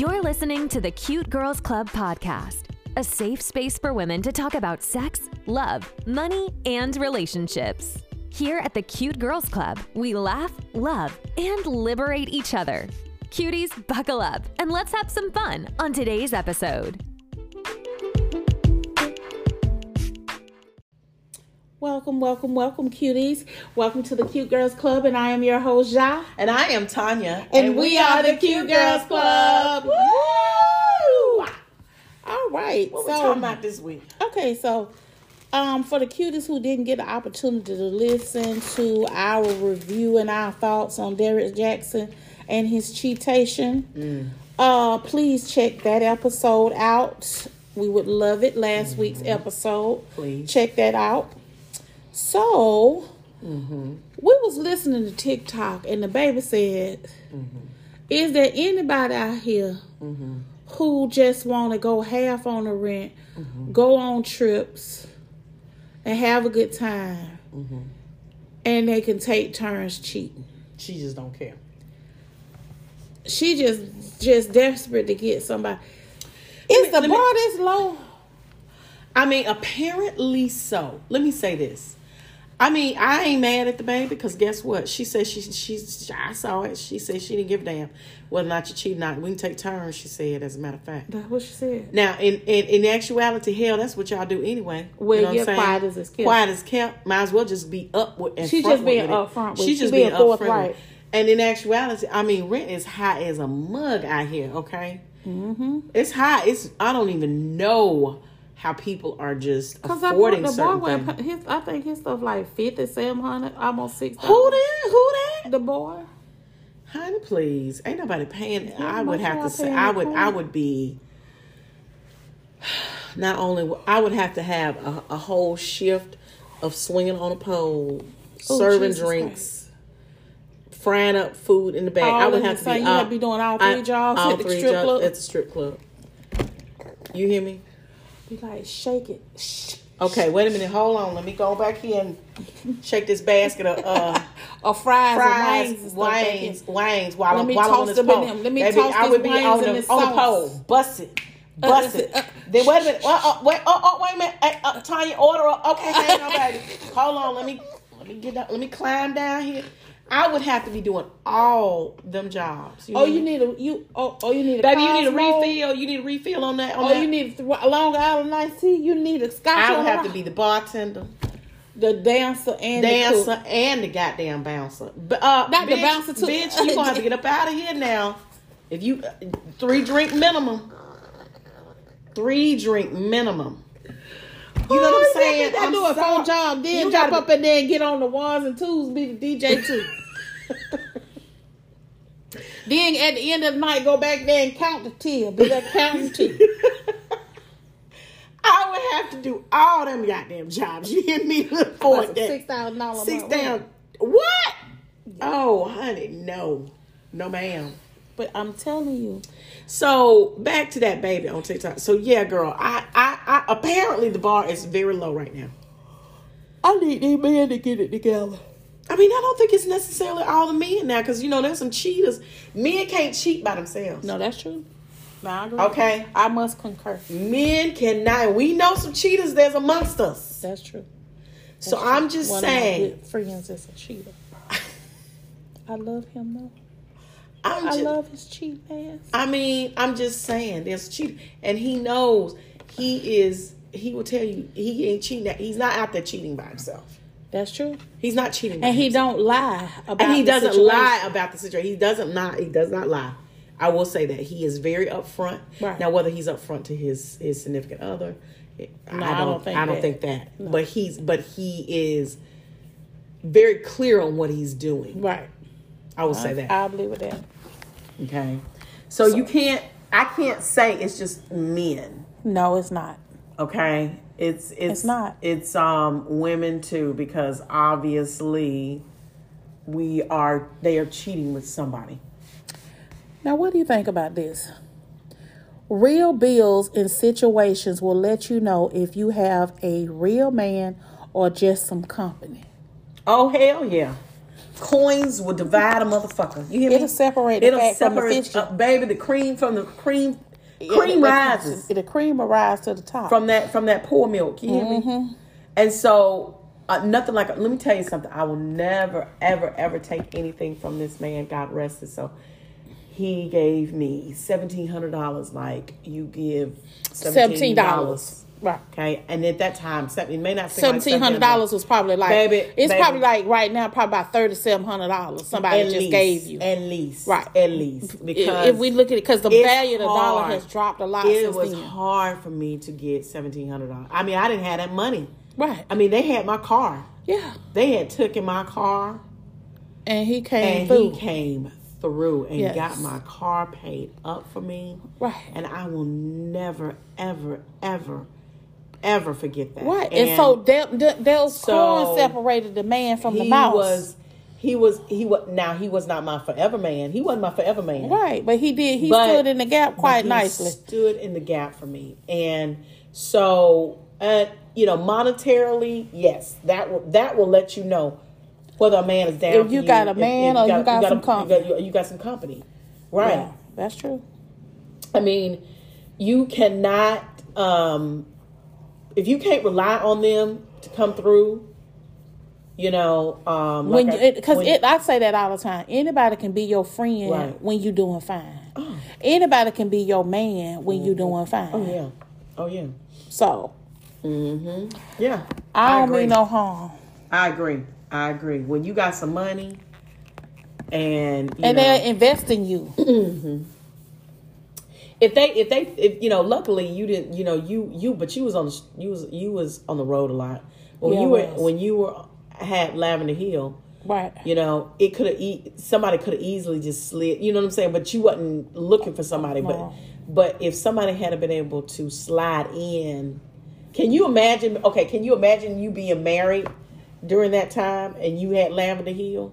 You're listening to the Cute Girls Club podcast, a safe space for women to talk about sex, love, money, and relationships. Here at the Cute Girls Club, we laugh, love, and liberate each other. Cuties, buckle up and let's have some fun on today's episode. Welcome, welcome, welcome, cuties. Welcome to the Cute Girls Club, and I am your host, Ja. And I am Tanya. And, we, are the Cute Girls Club. Woo! All right. What we so, talking about this week? okay, so um, for the cuties who didn't get the opportunity to listen to our review and our thoughts on Derek Jackson and his cheatation, uh, please check that episode out. We would love it. Last week's episode. Please. check that out. So we was listening to TikTok, and the baby said, "Is there anybody out here who just want to go half on the rent, go on trips, and have a good time, and they can take turns cheating?" She just don't care. She just just desperate to get somebody. Is the let me- bar this low? I mean, apparently so. Let me say this. I mean, I ain't mad at the baby because guess what? She said she she's I saw it. She said she didn't give a damn whether or not you cheat or not. We can take turns. She said, as a matter of fact. That's what she said. Now, in in, in actuality, hell, that's what y'all do anyway. Well, you know yeah, quiet as it's kept. Quiet as kept. Might as well just be up with. and She front just being upfront with. She's She just being being forthright. with. And in actuality, I mean, rent is high as a mug out here. Okay, mm-hmm. it's high. It's I don't even know how people are just I affording bought the boy certain went, things. his, I think his stuff like fifty, seven hundred, almost six. Who that? Who that? The boy. Honey, please. Ain't nobody paying. I would have to say. I would. I would be. Not only I would have to have a, a whole shift of swinging on a pole, Oh, serving Jesus drinks, frying up food in the bag. All I would have to be. you up- have to be doing all three jobs all at the strip jobs club? At the strip club. You hear me? Be like, shake it. Shh. Okay, wait a minute. Hold on. Let me go back here and shake this basket of uh, Or fries, fries, wings, and stuff back in. wings. While Let I'm while I'm on this them pole. them. Let me Baby, toss I would be wings on in the on the pole, bust it, bust it. uh, then wait a minute. Uh, uh, wait, uh, uh, wait a minute. Hey, uh, Tanya, order up. Okay, hang on, baby. Hold on. Let me let me get down. Let me climb down here. I would have to be doing all them jobs. Oh, hear you need a you. Oh, oh you need a. baby. You need a refill. You need a refill on that. On Oh, that. you need a th- Long Island iced tea. You need a Scotch. I would have to be the bartender, the dancer and the dancer, cook. and the goddamn bouncer. But uh, Not the bitch, bouncer, too. Bitch, you gonna have to get up out of here now. If you uh, three drink minimum, three drink minimum. You know what I'm oh, saying? I do a phone job, then You jump up and then get on the ones and twos, be the DJ too. then at the end of the night, go back there and count the till. Be that counting too. I would have to do all them goddamn jobs. You hear me? Look for that. six thousand dollars. Six down. What? Oh, honey, no, no, ma'am. But I'm telling you, So back to that baby on TikTok. So yeah, girl, I, I, I apparently the bar is very low right now. I need these men to get it together. I mean, I don't think it's necessarily all the men now, because you know there's some cheaters. Men can't cheat by themselves. No, that's true. No, I agree. Okay, I must concur. men cannot. We know some cheaters. There's amongst us. That's true. So That's I'm just One of my saying. good friends is a cheater. I love him though. I'm I love his cheat ass. I mean, I'm just saying, there's cheating, and he knows he is. He will tell you he ain't cheating. That He's not out there cheating by himself. That's true. He's not cheating, by And he himself. don't lie about. and he doesn't situation. lie about the situation. He doesn't not. He does not lie. I will say that he is very upfront. Right. Now, whether he's upfront to his his significant other, eh, No, I, I don't, don't think I don't that. think that. But he's but he is very clear on what he's doing. Right. I will say that. I believe with that. okay. So, you can't. I can't say it's just men. No, it's not. Okay. It's it's, It's not. It's um women too because obviously we are they are cheating with somebody. Now, what do you think about this? Real bills in situations will let you know if you have a real man or just some company. Oh hell yeah. Coins will divide a motherfucker. You hear me? It'll separate the It'll from the separate, uh, baby. The cream from the cream. Cream the, rises The, the cream will rise to the top. from that from that poor milk. You hear Mm-hmm. me? And so uh, nothing like. Let me tell you something. I will never, ever, ever take anything from this man. God rest his soul. He gave me seventeen hundred dollars. Like you give seventeen dollars. Right. Okay, and at that time, it may not seem like Seventeen hundred dollars was probably like Baby, It's baby. probably like right now, probably about thirty seven hundred dollars. Somebody at just least, gave you. at least, Right. At least because if we look at it, because the value of the dollar has dropped a lot it was then. hard for me to get seventeen hundred dollars. I mean, I didn't have that money. Right. I mean, they had my car. yeah. They had took in my car, And he came and through. he came through and Yes. got my car paid up for me. Right. And I will never, ever, ever, ever forget that. Right. And, so that, that, those So, corn separated the man from the mouse. he was, he was, he was. Now he was not my forever man. He wasn't my forever man. Right. But he did he But- stood in the gap quite he nicely. Stood in the gap for me, and so uh, you know, monetarily, yes, that will that will let you know whether a man is down. If you got a man or you got some company. You got, you got some company, right? Yeah, that's true. I mean, you cannot um, if you can't rely on them to come through. You know, um, like you I- because when- it, I say that all the time. Anybody can be your friend Right. Oh. when you're doing fine. Oh. Anybody can be your man when you're mm-hmm. doing fine. Oh yeah, oh yeah, So mm-hmm. yeah. I don't agree. mean no harm. I agree. I agree. When you got some money and you And know, they're investing you. Mm-hmm. If they if they if you know luckily you didn't you know you you but you was on the you was you was on the road a lot when Yeah, you were when you were had Lavender Hill right. you know it could have e- somebody could have easily just slid you know what I'm saying but you wasn't looking for somebody No. but but if somebody had been able to slide in can you imagine okay can you imagine you being married during that time and you had Lavender Hill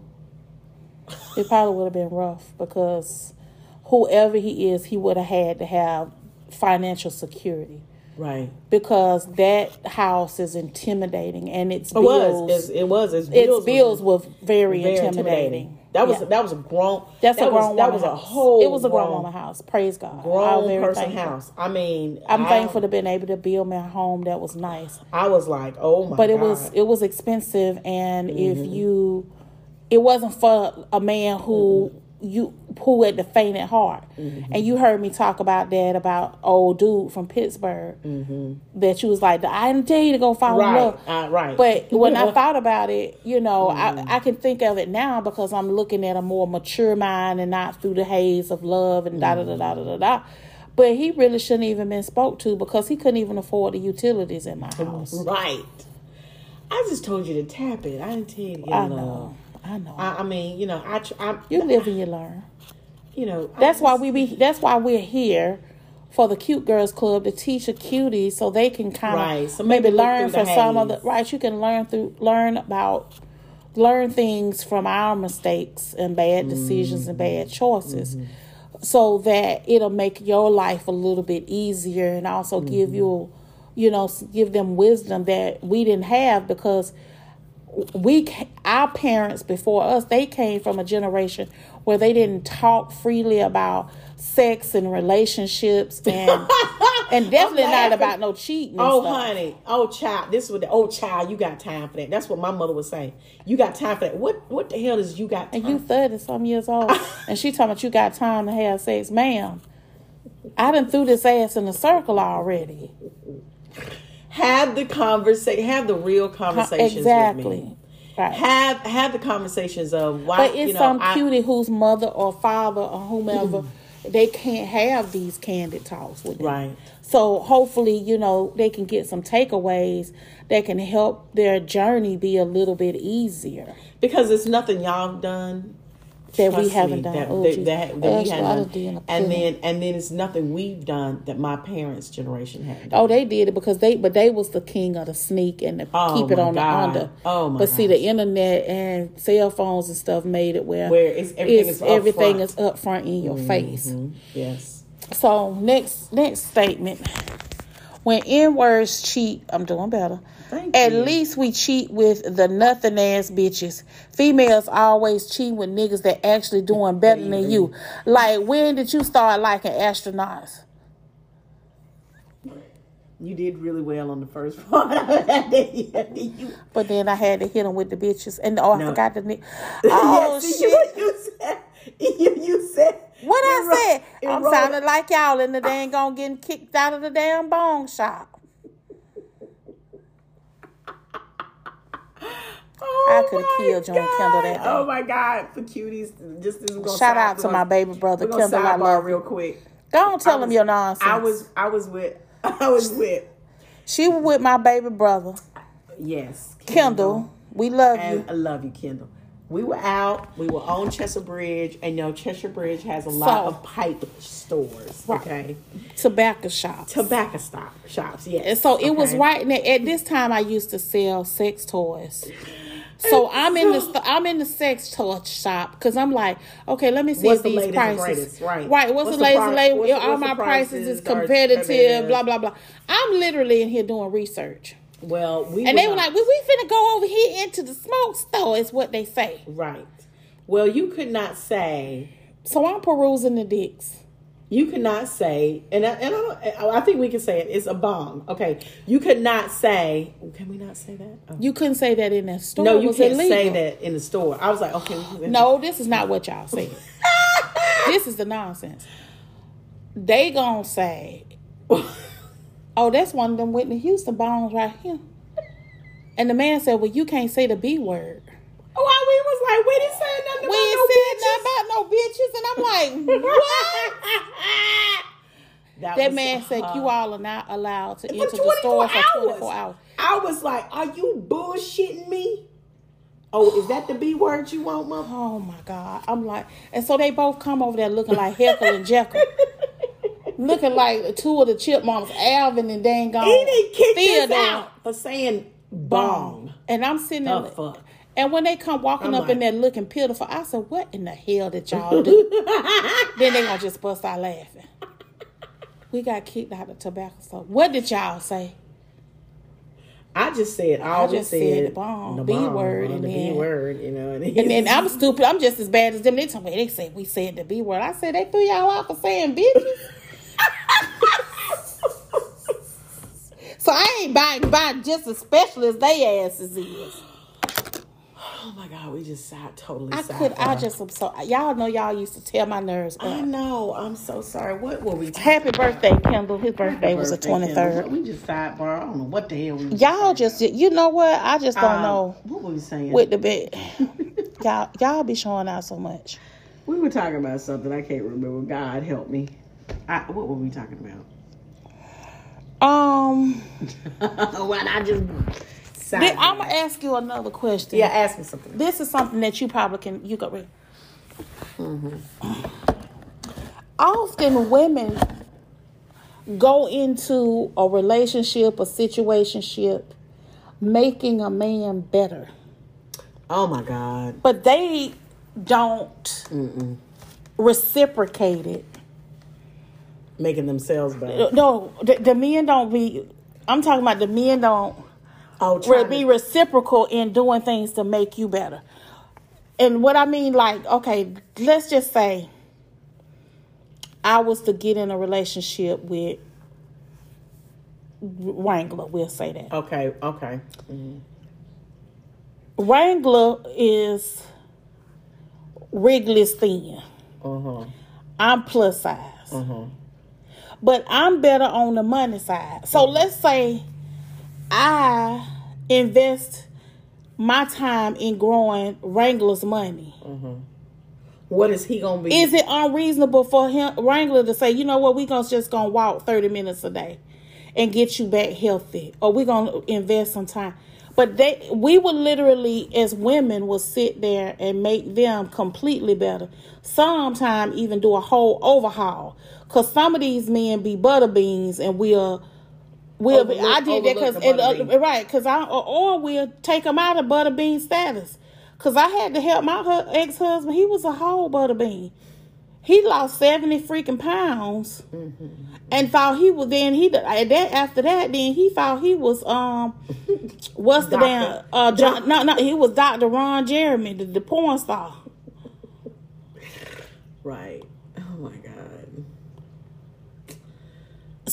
It probably would have been rough because whoever he is, he would have had to have financial security right because that house is intimidating and its it bills. was it, it was its its bills bills was- were very, very intimidating. That was Yeah. that was a grown. That's that a grown was, That was a house. whole. It was a grown, grown woman house. Praise God. Grown person thankful. house. I mean, I'm I, thankful to been able to build my home that was nice. I was like, oh my But god. it was it was expensive and Mm-hmm. if you it wasn't for a man who you who had the faint at heart. Mm-hmm. And you heard me talk about that about old dude from Pittsburgh that you was like, I didn't tell you to go Mm-hmm. right, love. uh, right. But when I thought about it, you know, Mm-hmm. I, I can think of it now because I'm looking at a more mature mind and not through the haze of love and da da da da da da da. But he really shouldn't even been spoke to because he couldn't even afford the utilities in my house. right. I just told you to tap it. I didn't tell you to get I love. know. I know. I, I mean, you know, I, I you live and you learn. you know, That's why we be. That's why we're here for the Cute Girls Club to teach a cutie so they can kind of Right, so maybe maybe learn from some of the right. You can learn through learn about learn things from our mistakes and bad decisions and Mm-hmm. bad choices. So that it'll make your life a little bit easier and also give Mm-hmm. you, you know, give them wisdom that we didn't have because we our parents before us they came from a generation where they didn't talk freely about sex and relationships and and definitely not about no cheating. Oh, stuff. honey. Oh, child. This was the oh, child. You got time for that. That's what my mother would say. You got time for that. What What the hell is you got time? And you thirty some years old, and she talking about you got time to have sex, ma'am. I done threw this ass in a circle already. Have the conversation. Have the real conversations with exactly. me. Right. Have have the conversations of why. But it's you know, some I- cutie whose mother or father or whomever mm. they can't have these candid talks with them. Right. So hopefully, you know, they can get some takeaways that can help their journey be a little bit easier because it's nothing y'all have done that we haven't me, done. That, oh, that, that, that we Gosh, hadn't done. done did a and then and then it's nothing we've done that my parents' generation hadn't. Oh, they did it because they, but they was the king of the sneak and the Oh, keep it on God. the under. Oh, my But see, the internet and cell phones and stuff made it where Where it's- everything it's- is up everything front. is up front in your face. Mhm. Yes. So next next statement. when N words cheat, I'm doing better. Thank At you. least we cheat with the nothing ass bitches. Females always cheat with niggas that actually doing better than you. Like when did you start liking astronauts? You did really well on the first part. But then I had to hit them with the bitches. And oh, I No. forgot the ni- Oh Yes, shit. You, you said. You, you said. What I said? I'm sounding like y'all in the dang on getting kicked out of the damn bone shop. Oh I coulda my killed John Kendall that oh day. Oh my God, for cuties. Just this gonna Shout side- out to my baby brother Kendall. I love real quick. Don't tell I him was- your nonsense. I was I was with I was with She was with my baby brother yes Kendall. We love and you. I love you Kendall. We were out. We were on Cheshire Bridge, and you know Cheshire Bridge has a lot So- of pipe stores. Right. Okay, Tobacco shops, tobacco stop shops. Yes. And so it was right there. At this time, I used to sell sex toys. So I'm in the I'm in the sex toy shop because I'm like, okay, let me see What's if these and prices, right. Right. What's, What's the the latest pri- what's All what's my the prices is competitive. competitive. Blah blah blah. I'm literally in here doing research, Well, we and they were not- like, "We we finna go over here into the smoke store," is what they say. right. Well, you could not say So I'm perusing the dicks. You cannot say, and I, and I, don't, I think we can say it. It's a bomb. Okay, you could not say. Can we not say that? Oh. You couldn't say that in that store. No, you can't illegal. say that in the store. I was like, okay. No, this is not what y'all said. this is the nonsense. They gonna say, "Oh, that's one of them Whitney Houston bombs right here." And the man said, "Well, you can't say the B word." Oh, Why we was like, we didn't say nothing We about ain't no said bitches. nothing about no bitches, and I'm like, "What?" That was man said, hard. "You all are not allowed to For enter the 24 store for hours. 24 hours." I was like, are you bullshitting me? Oh, is that the B word you want, mom? Oh my God. I'm like, and so they both come over there looking like Heckle and Jeckle. looking like two of the chipmunks, Alvin and dang gone. He didn't kick this Theodore. out for saying bong. And I'm sitting there. The fuck? And when they come walking I'm up in like- there looking pitiful, I said, What in the hell did y'all do? then they gonna just bust out laughing. We got kicked out of tobacco store. What did y'all say? I just said, I always just said, said the bong, B word, and the and B word, you know. And, And then I'm stupid. I'm just as bad as them. They told me they said we said the B word. I said they threw y'all out for saying bitches. so I ain't buying buying just as special as they asses is. Oh my god, we just sat totally. I could. I just am so. Y'all know y'all used to tear my nerves I know. I'm so sorry. What were we? Happy birthday, Kendall. His birthday was the 23rd. Kendall. We just sidebar. I don't know what the hell we. Y'all just. You know what? I just don't. Um, know What were we saying? with the bit. y'all y'all be showing out so much. we were talking about something I can't remember. God help me. I, what were we talking about? Um. what I just. I'm gonna ask you another question. Yeah, ask me something. this is something that you probably can you could read. Mm-hmm. Often women go into a relationship, a situationship, making a man better, Oh my God. but they don't reciprocate it. Making themselves better. No, the, the men don't be. I'm talking about the men don't Oh, re- be to- reciprocal in doing things to make you better. And what I mean, like, okay, let's just say I was to get in a relationship with Wrangler, we'll say that. Okay. Okay. Wrangler is Wrigley's thin. Uh huh. I'm plus size. Uh-huh. But I'm better on the money side. So let's say I invest my time in growing Wrangler's money. Mm-hmm. What is he gonna be? Is it unreasonable for him Wrangler to say, you know what, we gonna just gonna walk 30 minutes a day and get you back healthy? Or we gonna invest some time. But they we would literally as women will sit there and make them completely better. Sometimes even do a whole overhaul. Cause some of these men be butter beans and we'll We'll be, I did that because overlook the butter bean. right because I or, or we'll take them out of butterbean status because I had to help my hu- ex husband. He was a whole butterbean. He lost seventy freaking pounds, and thought he was. Then he that after that, then he thought he was um, what's the damn uh John, no no he was Doctor Ron Jeremy the, the porn star. Right. Oh my god.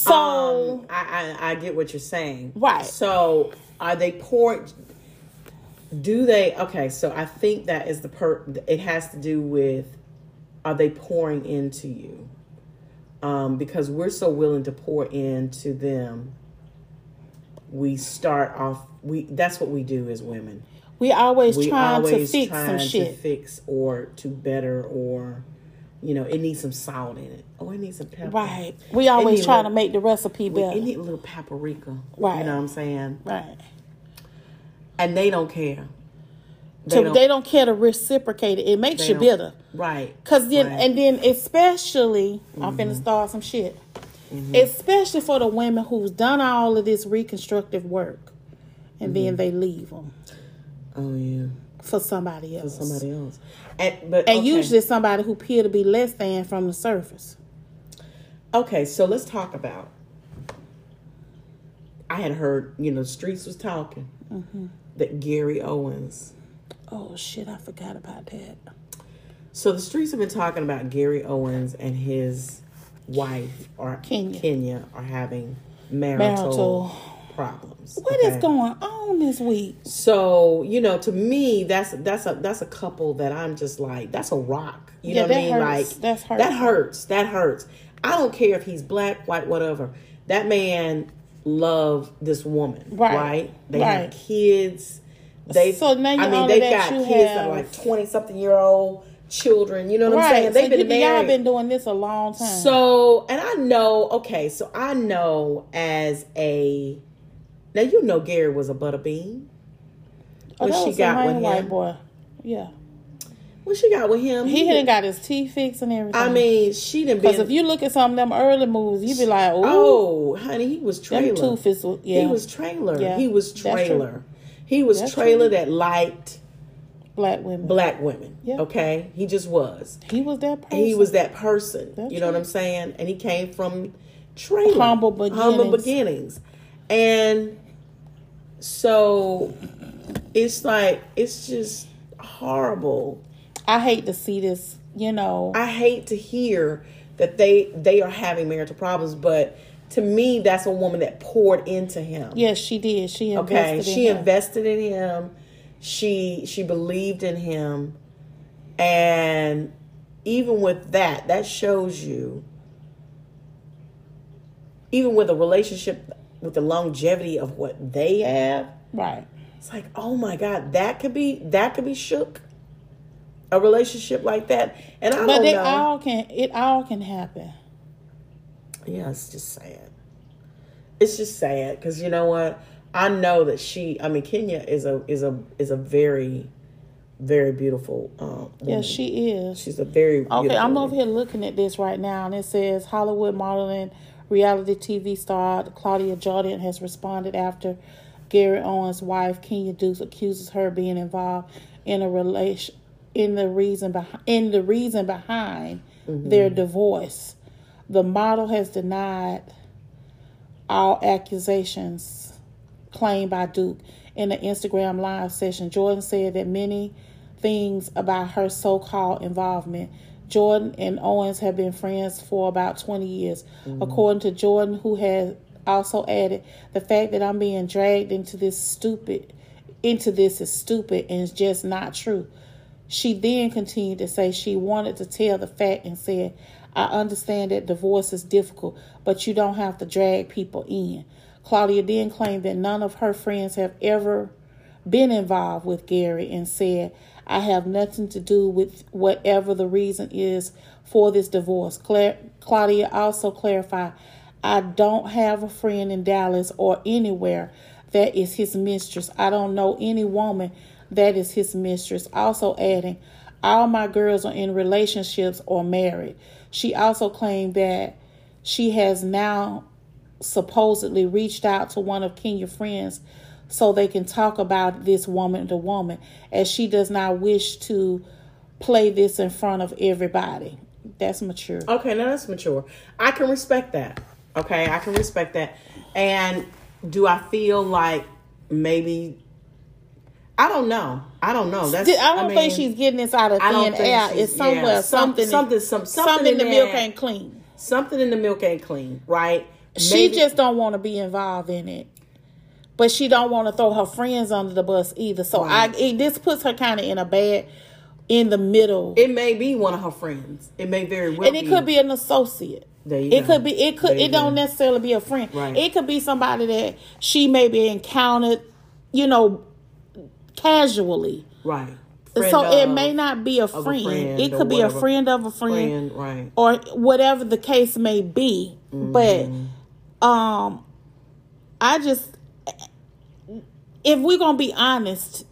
So Um, I, I I get what you're saying. Right. So are they poor? Do they? Okay. So I think that is the per. It has to do with are they pouring into you? Um, because we're so willing to pour into them. We start off. We that's what we do as women. we always We trying always to fix trying some to shit. fix or to better or. You know, it needs some salt in it. Oh, it needs some pepper. Right. We always try to make the recipe better. It need a little paprika. Right. You know what I'm saying? right. And they don't care. so they don't care to reciprocate it. It makes you bitter. Right. Cause then Right. and then especially I'm finna mm-hmm. start some shit. Mm-hmm. Especially for the women who's done all of this reconstructive work, and then mm-hmm. they leave them Oh yeah. for somebody else. For somebody else. And but and okay. usually somebody who appear to be less than from the surface. Okay, so let's talk about I had heard, you know, the streets was talking Mm-hmm. that Gary Owens. Oh shit! I forgot about that. So the streets have been talking about Gary Owens and his wife or Kenya. Kenya are having marital, Marital. Problems. What is okay? going on this week? So you know, to me, that's that's a that's a couple that I'm just like that's a rock. You Yeah, know what I that mean? hurts. Like That's hurt. that hurts. That hurts. I don't care if he's black, white, whatever. That man loved this woman, Right. right? They Right. have kids. They So now you I mean, they've got kids that have- are like twenty something year old children. You know what I'm right. saying? They've so been you, married. y'all been doing this a long time. So, and I know, okay, so I know as a now you know Gary was a butterbean. oh, What that she got with white him? boy. Yeah, What she got with him? he had got his teeth fixed and everything. I mean, she didn't Because if you look at some of them early movies, you'd be like, oh, honey, he was trailer. tooth is yeah." He was trailer. Yeah, he was trailer. He was That's trailer true. that liked black women. black women. Yeah. Okay, he just was. He was that person. He was that person. That's you know what. I'm saying? And he came from trailer, Humble humble beginnings. beginnings, and so it's like it's just horrible. I hate to see this. You know, I hate to hear that they they are having marital problems, but to me, that's a woman that poured into him. yes, she did. She invested. Okay, in she him. invested in him. She she believed in him, and even with that, that shows you. Even with a relationship, with the longevity of what they have, right. it's like, oh my God, that could be that could be shook. A relationship like that, and I But don't they know. all can. It all can happen. Yeah, it's just sad. It's just sad because you know what? I know that she. I mean, Kenya is a is a is a very, very beautiful. Um, woman. Yes, she is. She's a very beautiful Okay, I'm over woman. here looking at this right now, and it says Hollywood modeling reality TV star Claudia Jordan has responded after Gary Owen's wife Kenya Dukes accuses her being involved in a relation in the reason behind in the reason behind mm-hmm. their divorce. The model has denied all accusations claimed by Duke in the Instagram live session. Jordan said that many things about her so called involvement. Jordan and Owens have been friends for about 20 years. Mm-hmm. According to Jordan, who has also added, the fact that I'm being dragged into this stupid into this is stupid and it's just not true. She then continued to say she wanted to tell the fact and said, I understand that divorce is difficult, but you don't have to drag people in. Claudia then claimed that none of her friends have ever been involved with Gary and said, I have nothing to do with whatever the reason is for this divorce. Cla- Claudia also clarified, I don't have a friend in Dallas or anywhere that is his mistress. I don't know any woman that is his mistress. Also adding, all my girls are in relationships or married. She also claimed that she has now supposedly reached out to one of Kenya's friends so they can talk about this woman to woman, as she does not wish to play this in front of everybody. That's mature. Okay, now that's mature. I can respect that. Okay, I can respect that. And do I feel like maybe I don't know. I don't know. That's I don't mean, think she's getting this out of I don't thin air. It's somewhere yeah, some- something something- some- something something in the milk that- ain't clean. something in the milk ain't clean, right? She Maybe- just don't want to be involved in it. But she don't want to throw her friends under the bus either. So Right. I it, this puts her kind of in a bad in the middle. it may be one of her friends. It may very well and it could be an associate. There you it go. could be it could it don't necessarily be a friend. Right. It could be somebody that she maybe encountered, you know, casually. right. so Friend it may not be a a friend. friend it could be a friend of a friend, right? or whatever the case may be. But um I just if we're gonna be honest,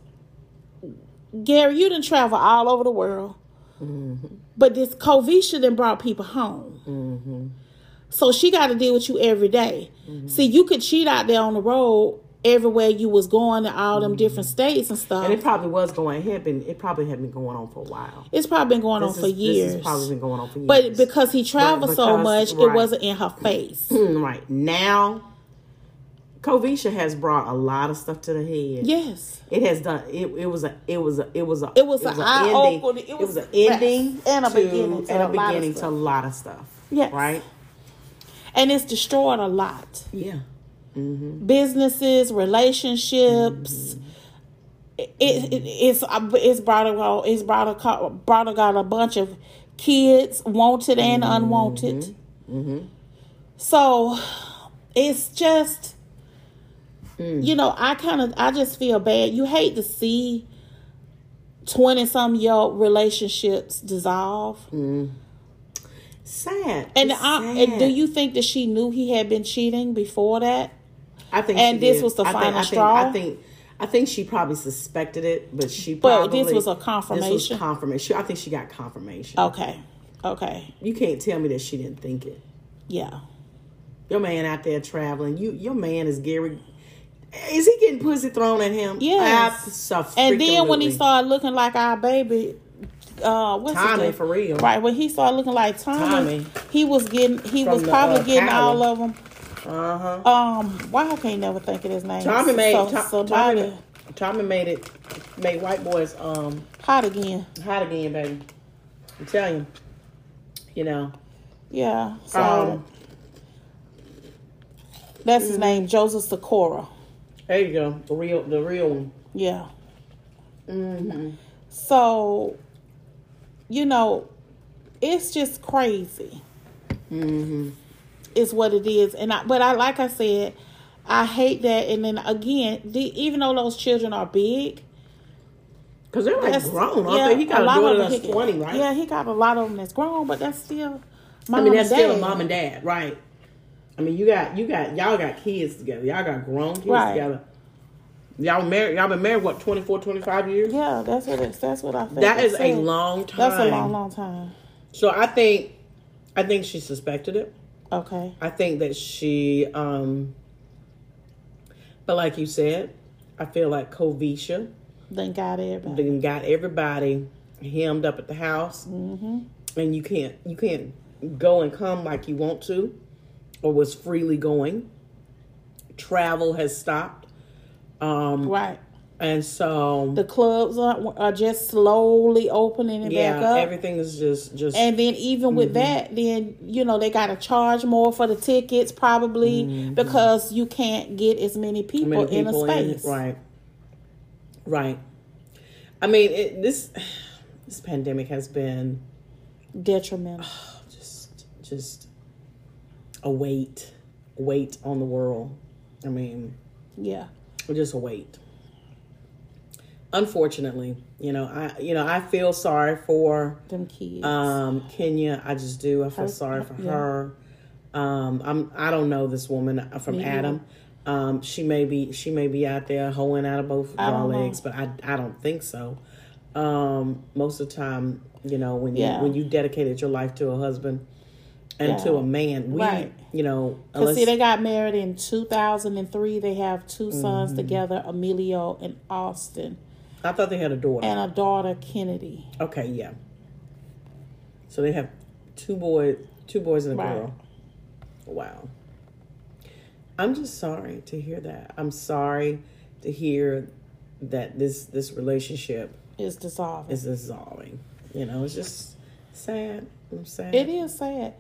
Gary, you didn't travel all over the world. Mm-hmm. But this Covisha done brought people home. Mm-hmm. So she got to deal with you every day. Mm-hmm. See, you could cheat out there on the road everywhere you was going to all them different states and stuff. And it probably was going. It had been. It probably had been going on for a while. it's probably been going on This for years. This probably been going on for years. But because he traveled so because- much, it wasn't in her face. Right now, Covisha has brought a lot of stuff to the head. yes. It has done. It, it was a. It was a. It was a. It was an an eye ending. opener. It It was was, an ending and a to- beginning to and a a lot of beginning to a lot of stuff. Yes. Right. And it's destroyed a lot. Yeah. Mm-hmm. Businesses, relationships. Mm-hmm. It, it, it's it's brought about it's brought a, brought about a bunch of kids, wanted and unwanted. Mm-hmm. So it's just Mm. you know I kind of I just feel bad. You hate to see twenty some year old relationships dissolve. Mm. Sad. And, I, and do you think that she knew he had been cheating before that? I think. and she this did. was the I think- final I think, straw? I think. I think she probably suspected it, but she. But Probably, this was a confirmation. This was confirmation. I think she got confirmation. Okay. Okay. You can't tell me that she didn't think it. Yeah. Your man out there traveling. You, your man is Gary. Is he getting pussy thrown at him? Yeah. Absolutely. And then when he started looking like our baby, uh, what's his Tommy, name? for real. Right when he started looking like Tommy, Tommy. he was getting he From was the, probably uh, getting Cali. all of them. Uh huh. Um, why I can't never think of his name. Tommy made so, Tom- somebody Tommy, Tommy made it. Made white boys um hot again. hot again, baby. I'm telling you. You know. Yeah. So Um. that's Mm-hmm. his name, Joseph Sikora. There you go. The real. The real one. Yeah. Mm-hmm. So, you know, it's just crazy. Mm-hmm. Is what it is, and I, but I like I said, I hate that. And then again, the, even though those children are big, Cause they're like that's grown, aren't they? He got a, lot of them that's twenty, right? Yeah, he got a lot of them that's grown, but that's still. Mom I mean, that's and still a mom and dad, right? I mean, you got you got y'all got kids together. Y'all got grown kids Right. together. Y'all married. Y'all been married what 24, 25 years? Yeah, that's what it's. That's what I think. That is a long time. That's a long, long time. So I think, I think she suspected it. Okay. I think that she, um but like you said, I feel like Covisha Then got everybody. then got everybody hemmed up at the house, mm-hmm. and you can't you can't go and come like you want to, or was freely going. Travel has stopped, um, Right. and so The clubs are, are just slowly opening it yeah, back up. everything is just just And then even Mm-hmm. with that, then you know they got to charge more for the tickets probably because you can't get as many people, Mm-hmm. many in a space. right, right. I mean, it, this this pandemic has been Detrimental. just just a weight weight on the world. I mean Yeah. just a weight. Unfortunately you know i you know i feel sorry for Them kids. um kenya. I just do. I feel Her- sorry for yeah. her. Um i'm i don't know this woman from Me adam. Um she may be she may be out there hoeing out of both I of our don't know. legs but i i don't think so. Um most of the time you know when you when you dedicated your life to a husband and to a man we Right. you know Because see, they got married in 2003. They have two Mm-hmm. sons together, Emilio and Austin, i thought they had a daughter and a daughter, Kennedy. okay yeah so they have two boy, two boys and a Right. girl. Wow. I'm just sorry to hear that. I'm sorry to hear that this this relationship is dissolving. is dissolving. You know, it's just sad. I'm sad. It is sad,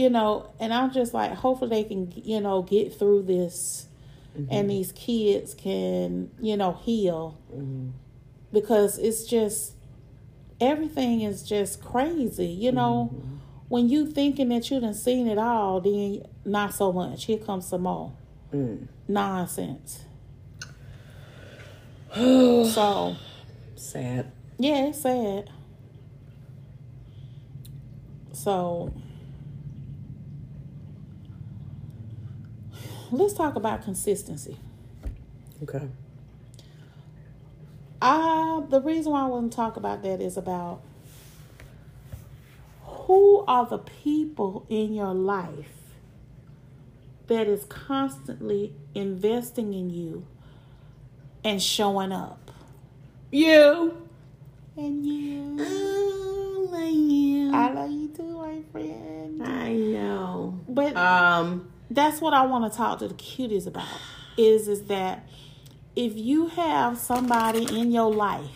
you know, and I'm just like, hopefully they can, you know, get through this, mm-hmm. and these kids can, you know, heal, mm-hmm. because it's just everything is just crazy, you know. Mm-hmm. When you thinking that you done seen it all, then not so much. Here comes some more mm. nonsense. so Sad. yeah, it's sad. So let's talk about consistency. Okay. Uh, the reason why I want to talk about that is about who are the people in your life that is constantly investing in you and showing up. You. And you. I am. I love you too, my friend. I know. But Um. That's what I want to talk to the cuties about. Is is that if you have somebody in your life,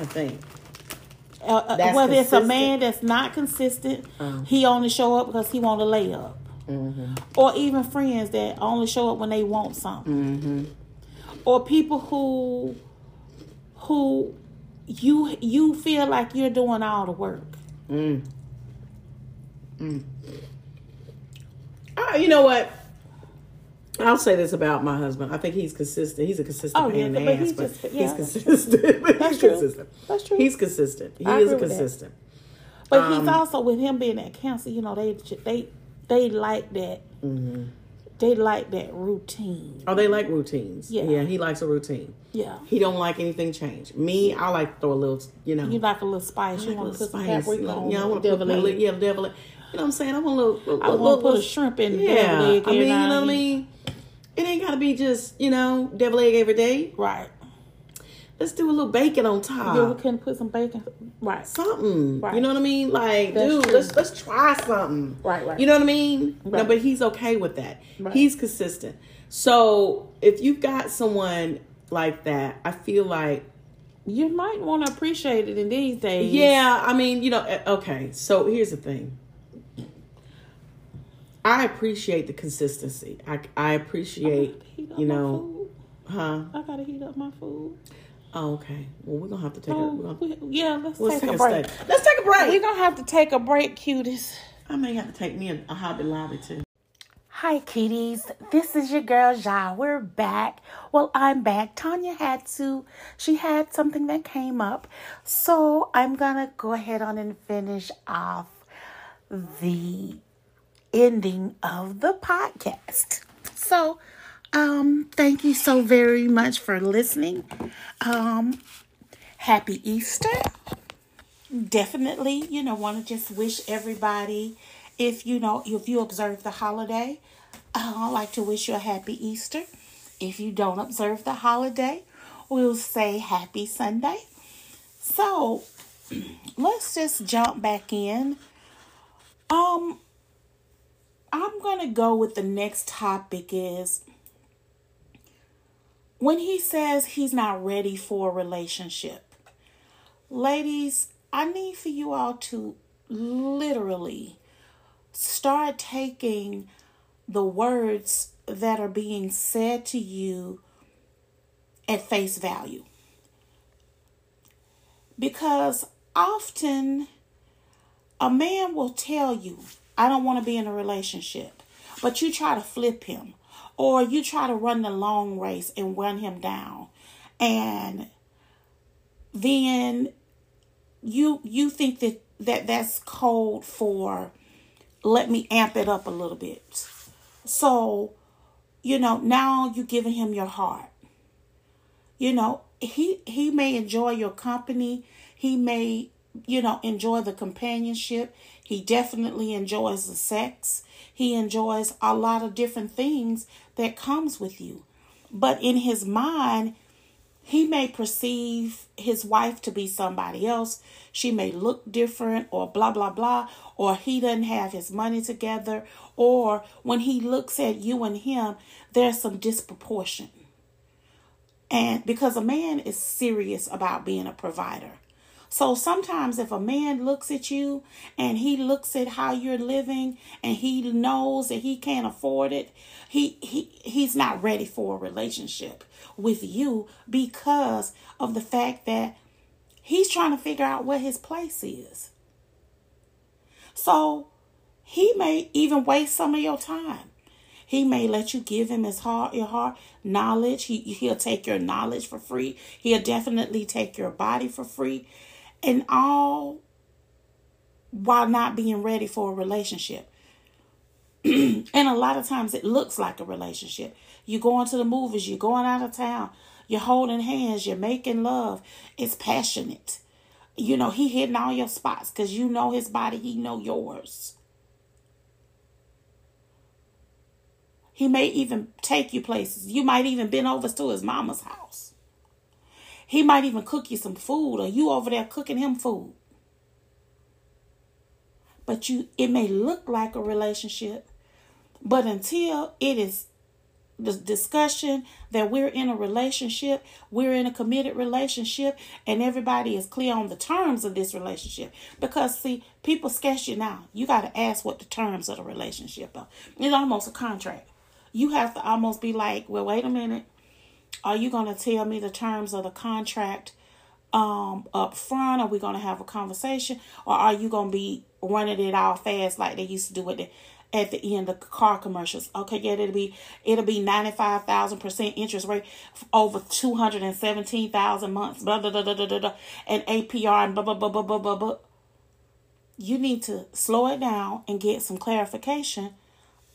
I think. uh, uh, whether it's a man that's not consistent, Uh. he only show up because he want to lay up, Mm-hmm. or even friends that only show up when they want something, Mm-hmm. or people who who you you feel like you're doing all the work. Mm. Mm. You know what? I'll say this about my husband. I think he's consistent. He's a consistent Oh, pain yeah, in the but ass, he's but just- he's yeah. consistent. That's he's true. consistent. That's true. He's consistent. He I is agree with that. consistent. But he's Um, also with him being at cancer. You know, they they they like that. Mm-hmm. They like that routine. Oh, they like routines. Yeah. yeah, he likes a routine. Yeah. He don't like anything change. Me, I like to throw a little, you know, You like a little spice. You like a want to put some spice. paprika on. Yeah, I want to put a little, yeah, devil. You know what I'm saying? I want a little. little I want little- to put a shrimp in Yeah. I mean, you know what I mean. It ain't gotta be just you know devil egg every day. Right. Let's do a little bacon on top. yeah, we can put some bacon. Right. something. Right. You know what I mean? Like, That's dude, true. let's let's try something. Right, right. You know what I mean? No, but he's okay with that. Right. He's consistent. So if you've got someone like that, I feel like You might want to appreciate it in these days. yeah, I mean, you know, eh, okay. So here's the thing. I appreciate the consistency. I I appreciate, Heat up you my know, food. huh? I gotta heat up my food. Oh, okay. Well, we're gonna have to take Oh, a. We're gonna, we- yeah, let's, let's take, take a a break. step. Let's take a break. We're gonna have to take a break, cuties. I may have to take me a, a Hobby Lobby too. Hi, kitties. This is your girl, Ja. We're back. Well, I'm back. Tanya had to, she had something that came up. So I'm going to go ahead on and finish off the ending of the podcast. So, um, thank you so very much for listening. Um, happy Easter definitely, you know, want to just wish everybody, if you know, if you observe the holiday, uh, I'd like to wish you a happy Easter. If you don't observe the holiday, we'll say happy Sunday. So let's just jump back in. Um, I'm gonna go with the next topic is when he says he's not ready for a relationship. Ladies, I need for you all to literally start taking the words that are being said to you at face value. Because often a man will tell you, I don't want to be in a relationship, but you try to flip him or you try to run the long race and run him down. And then you you think that, that that's code for let me amp it up a little bit. So, you know, now you're giving him your heart. You know, he he may enjoy your company. He may, you know, enjoy the companionship. He definitely enjoys the sex. He enjoys a lot of different things that comes with you. But in his mind, he may perceive his wife to be somebody else. She may look different or blah, blah, blah, or he doesn't have his money together, or when he looks at you and him, there's some disproportion. And because a man is serious about being a provider. So sometimes if a man looks at you and he looks at how you're living and he knows that he can't afford it, he, he he's not ready for a relationship with you because of the fact that he's trying to figure out what his place is. So he may even waste some of your time. He may let you give him his heart, your heart knowledge. He he'll take your knowledge for free. He'll definitely take your body for free, and all while not being ready for a relationship. and a lot of times it looks like a relationship. You're going to the movies, you're going out of town, you're holding hands, you're making love. It's passionate. You know, he hitting all your spots because you know his body, he know yours. He may even take you places. You might even been over to his mama's house. He might even cook you some food or you over there cooking him food. But you it may look like a relationship, but until it is the discussion that we're in a relationship, we're in a committed relationship, and everybody is clear on the terms of this relationship. Because see, people sketch you now. You got to ask what the terms of the relationship are. It's almost a contract. You have to almost be like, well, wait a minute. Are you going to tell me the terms of the contract um up front? Are we going to have a conversation, or are you going to be running it all fast like they used to do it? at the end of car commercials. Okay, yeah, it'll be it'll be ninety five thousand percent interest rate over two hundred and seventeen thousand months. Blah blah blah blah blah blah and APR and blah blah blah blah blah blah blah. You need to slow it down and get some clarification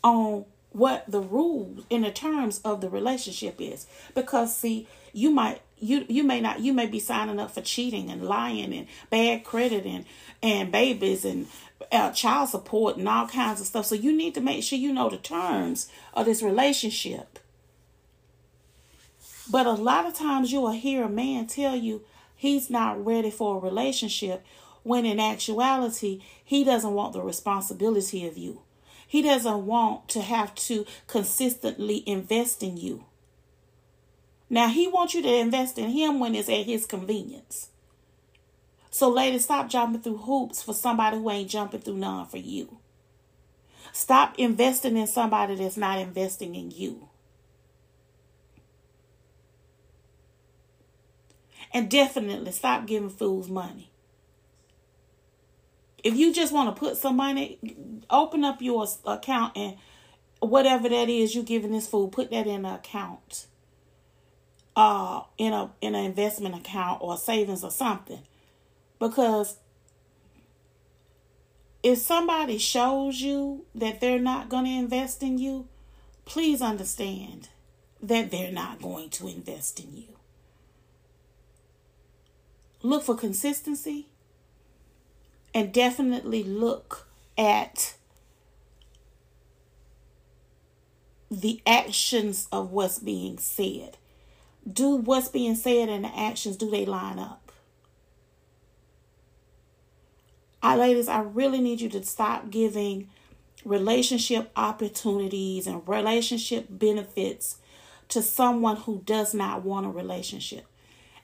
on what the rules in the terms of the relationship is. Because see, you might you you may not you may be signing up for cheating and lying and bad credit and and babies and uh, child support and all kinds of stuff. So you need to make sure you know the terms of this relationship. But a lot of times you will hear a man tell you he's not ready for a relationship when in actuality he doesn't want the responsibility of you. He doesn't want to have to consistently invest in you. Now he wants you to invest in him when it's at his convenience. So, ladies, stop jumping through hoops for somebody who ain't jumping through none for you. Stop investing in somebody that's not investing in you. And definitely stop giving fools money. If you just want to put some money, open up your account and whatever that is you're giving this fool, put that in an account. Uh in a in an investment account or savings or something because if somebody shows you that they're not going to invest in you, please understand that they're not going to invest in you. Look for consistency and definitely look at the actions of what's being said. Do what's being said and the actions, do they line up? I ladies, I really need you to stop giving relationship opportunities and relationship benefits to someone who does not want a relationship.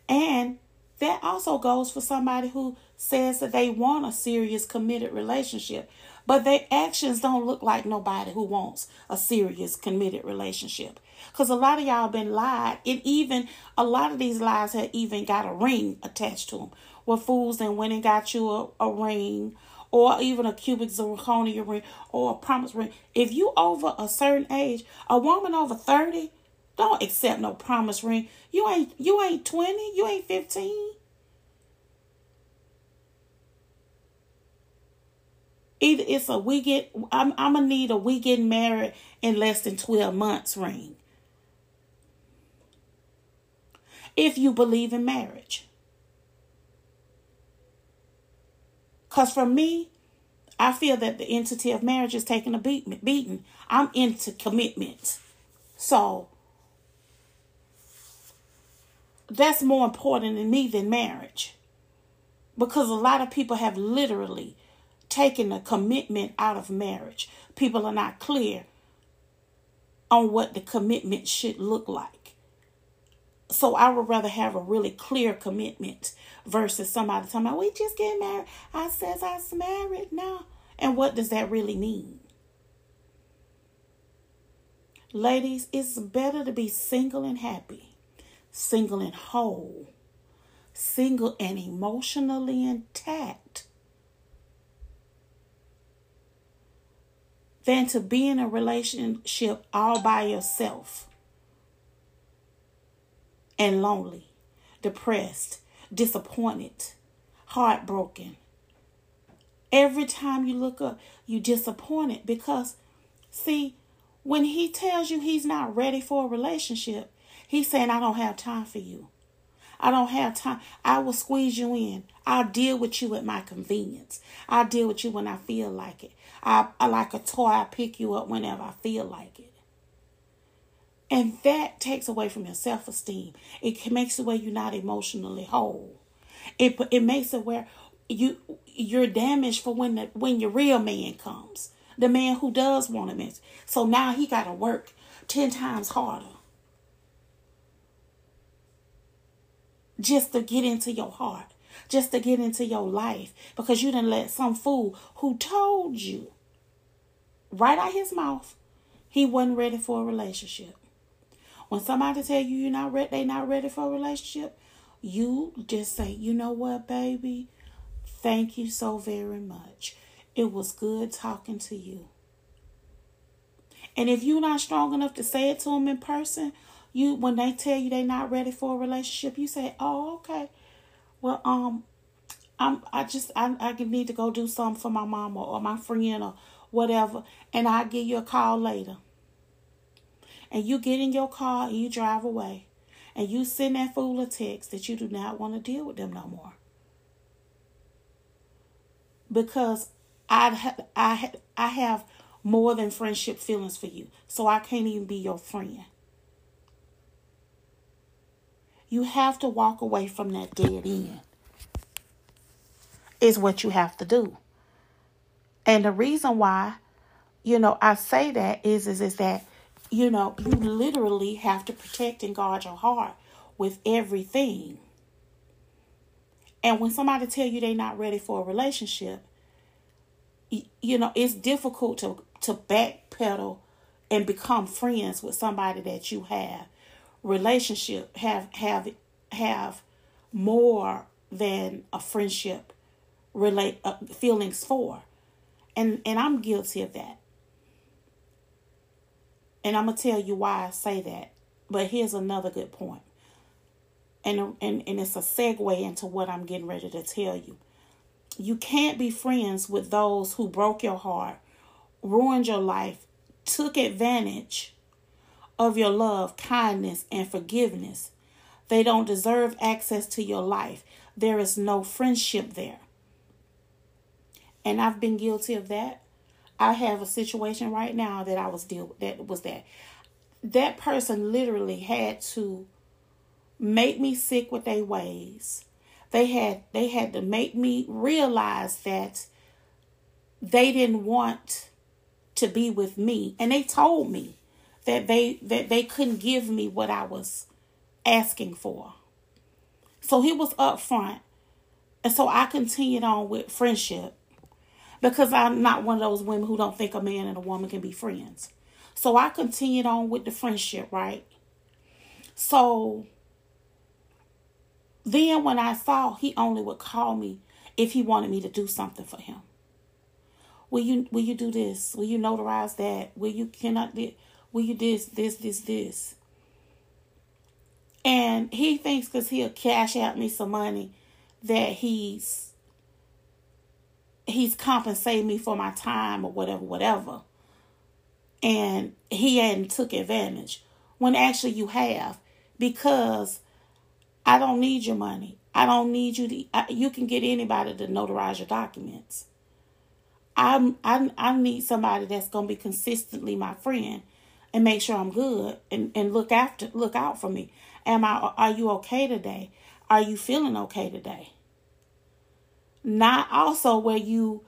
And that also goes for somebody who says that they want a serious committed relationship, but their actions don't look like nobody who wants a serious committed relationship. Because a lot of y'all been lied, and even a lot of these lies have even got a ring attached to them were fools and went and got you a, a ring or even a cubic zirconia ring or a promise ring. If you over a certain age, a woman over 30, don't accept no promise ring. You ain't you ain't 20, you ain't 15. Either it's a we get I'm I'm gonna need a we get married in less than 12 months ring. If you believe in marriage. Because for me, I feel that the entity of marriage is taking a beat, beating. I'm into commitment. So that's more important to me than marriage. Because a lot of people have literally taken a commitment out of marriage. People are not clear on what the commitment should look like. So I would rather have a really clear commitment versus somebody telling me, we just get married. I says I was married now. And what does that really mean? Ladies, it's better to be single and happy, single and whole, single and emotionally intact than to be in a relationship all by yourself and lonely, depressed, disappointed, heartbroken. Every time you look up, you're disappointed because see, when he tells you he's not ready for a relationship, he's saying I don't have time for you. I don't have time. I will squeeze you in. I'll deal with you at my convenience. I'll deal with you when I feel like it. I, I like a toy, I pick you up whenever I feel like it. And that takes away from your self esteem. It makes it where you're not emotionally whole. It it makes it where you you're damaged for when the when your real man comes, the man who does want to miss. So now he got to work ten times harder just to get into your heart, just to get into your life, because you didn't let some fool who told you right out his mouth he wasn't ready for a relationship. When somebody tell you you're not ready, they not ready for a relationship, you just say, you know what, baby, thank you so very much. It was good talking to you. And if you're not strong enough to say it to them in person, you when they tell you they're not ready for a relationship, you say, "Oh, okay. Well, um, I'm I just I I need to go do something for my mama or my friend or whatever, and I'll give you a call later." And you get in your car and you drive away, and you send that fool a text that you do not want to deal with them no more. Because I I I have more than friendship feelings for you, so I can't even be your friend. You have to walk away from that dead end. Is what you have to do. And the reason why, you know, I say that is is is that, you know, you literally have to protect and guard your heart with everything. And when somebody tell you they're not ready for a relationship, you know, it's difficult to to backpedal and become friends with somebody that you have relationship have have have more than a friendship relate uh, feelings for and and I'm guilty of that and I'm gonna tell you why I say that but here's another good point. and and and it's a segue into what I'm getting ready to tell you you can't be friends with those who broke your heart ruined your life took advantage of your love, kindness, and forgiveness. They don't deserve access to your life. There is no friendship there. And I've been guilty of that. I have a situation right now that I was deal that was that that person literally had to make me sick with their ways. They had they had to make me realize that they didn't want to be with me and they told me that they that they couldn't give me what I was asking for. So he was upfront. And so I continued on with friendship because I'm not one of those women who don't think a man and a woman can be friends. So I continued on with the friendship, right? So then when I saw he only would call me if he wanted me to do something for him. Will you will you do this? Will you notarize that? Will you cannot will you this, this, this, this? And he thinks because he'll cash out me some money that he's he's compensating me for my time or whatever, whatever. And he hadn't took advantage. When actually you have. Because I don't need your money. I don't need you to I, you can get anybody to notarize your documents. I'm I I need somebody that's gonna be consistently my friend and make sure I'm good and, and look after look out for me. Am I are you okay today? Are you feeling okay today? Not also where you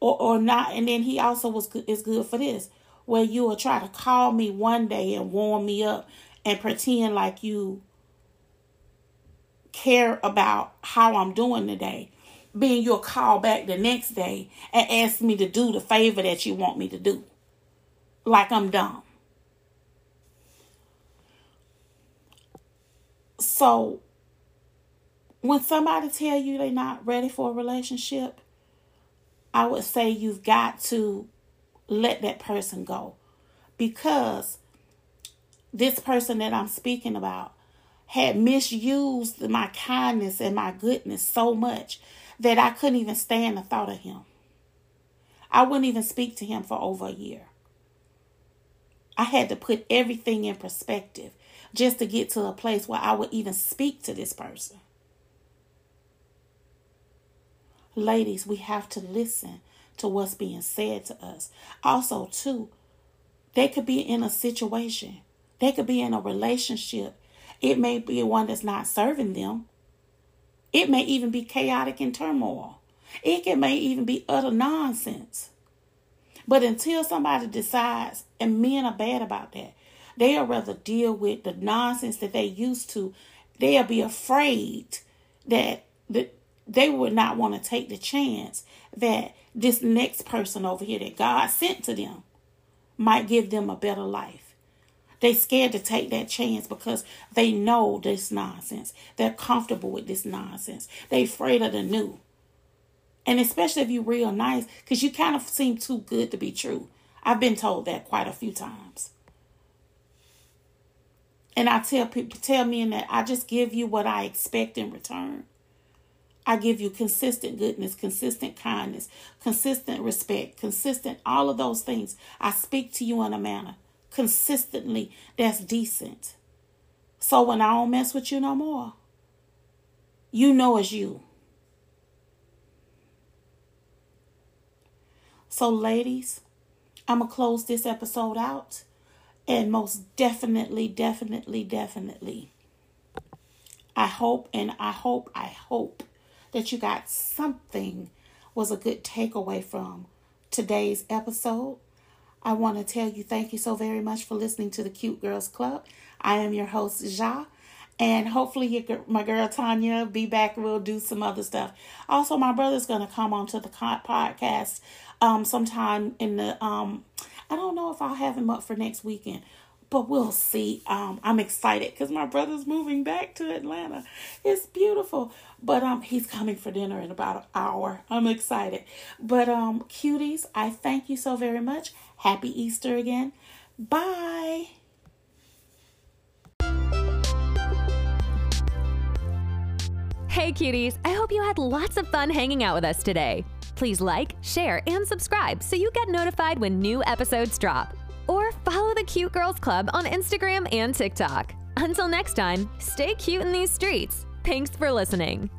or or not and then he also was is good for this where you will try to call me one day and warm me up and pretend like you care about how I'm doing today. Being you'll call back the next day and ask me to do the favor that you want me to do. Like I'm dumb. So when somebody tell you they're not ready for a relationship, I would say you've got to let that person go because this person that I'm speaking about had misused my kindness and my goodness so much that I couldn't even stand the thought of him. I wouldn't even speak to him for over a year. I had to put everything in perspective just to get to a place where I would even speak to this person. Ladies, we have to listen to what's being said to us. Also, too, they could be in a situation, they could be in a relationship. It may be one that's not serving them. It may even be chaotic and turmoil. It can, may even be utter nonsense. But until somebody decides, and men are bad about that, they'll rather deal with the nonsense that they used to. They'll be afraid that, that they would not want to take the chance that this next person over here that God sent to them might give them a better life. They scared to take that chance because they know this nonsense. They're comfortable with this nonsense. They afraid of the new. And especially if you're real nice, because you kind of seem too good to be true. I've been told that quite a few times. And I tell people, tell me in that I just give you what I expect in return. I give you consistent goodness, consistent kindness, consistent respect, consistent all of those things. I speak to you in a manner consistently that's decent. So when I don't mess with you no more, you know it's you. So, ladies, I'm going to close this episode out. And most definitely, definitely, definitely, I hope and I hope, I hope that you got something was a good takeaway from today's episode. I want to tell you thank you so very much for listening to the Cute Girls Club. I am your host, Ja. And hopefully, my girl Tanya be back. We'll do some other stuff. Also, my brother's gonna come onto the podcast um sometime in the um. I don't know if I'll have him up for next weekend, but we'll see. Um, I'm excited because my brother's moving back to Atlanta. It's beautiful. But um, he's coming for dinner in about an hour. I'm excited. But um, cuties, I thank you so very much. Happy Easter again. Bye. Hey, cuties! I hope you had lots of fun hanging out with us today. Please like, share, and subscribe so you get notified when new episodes drop follow the Cute Girls Club on Instagram and TikTok. Until next time, stay cute in these streets. Thanks for listening.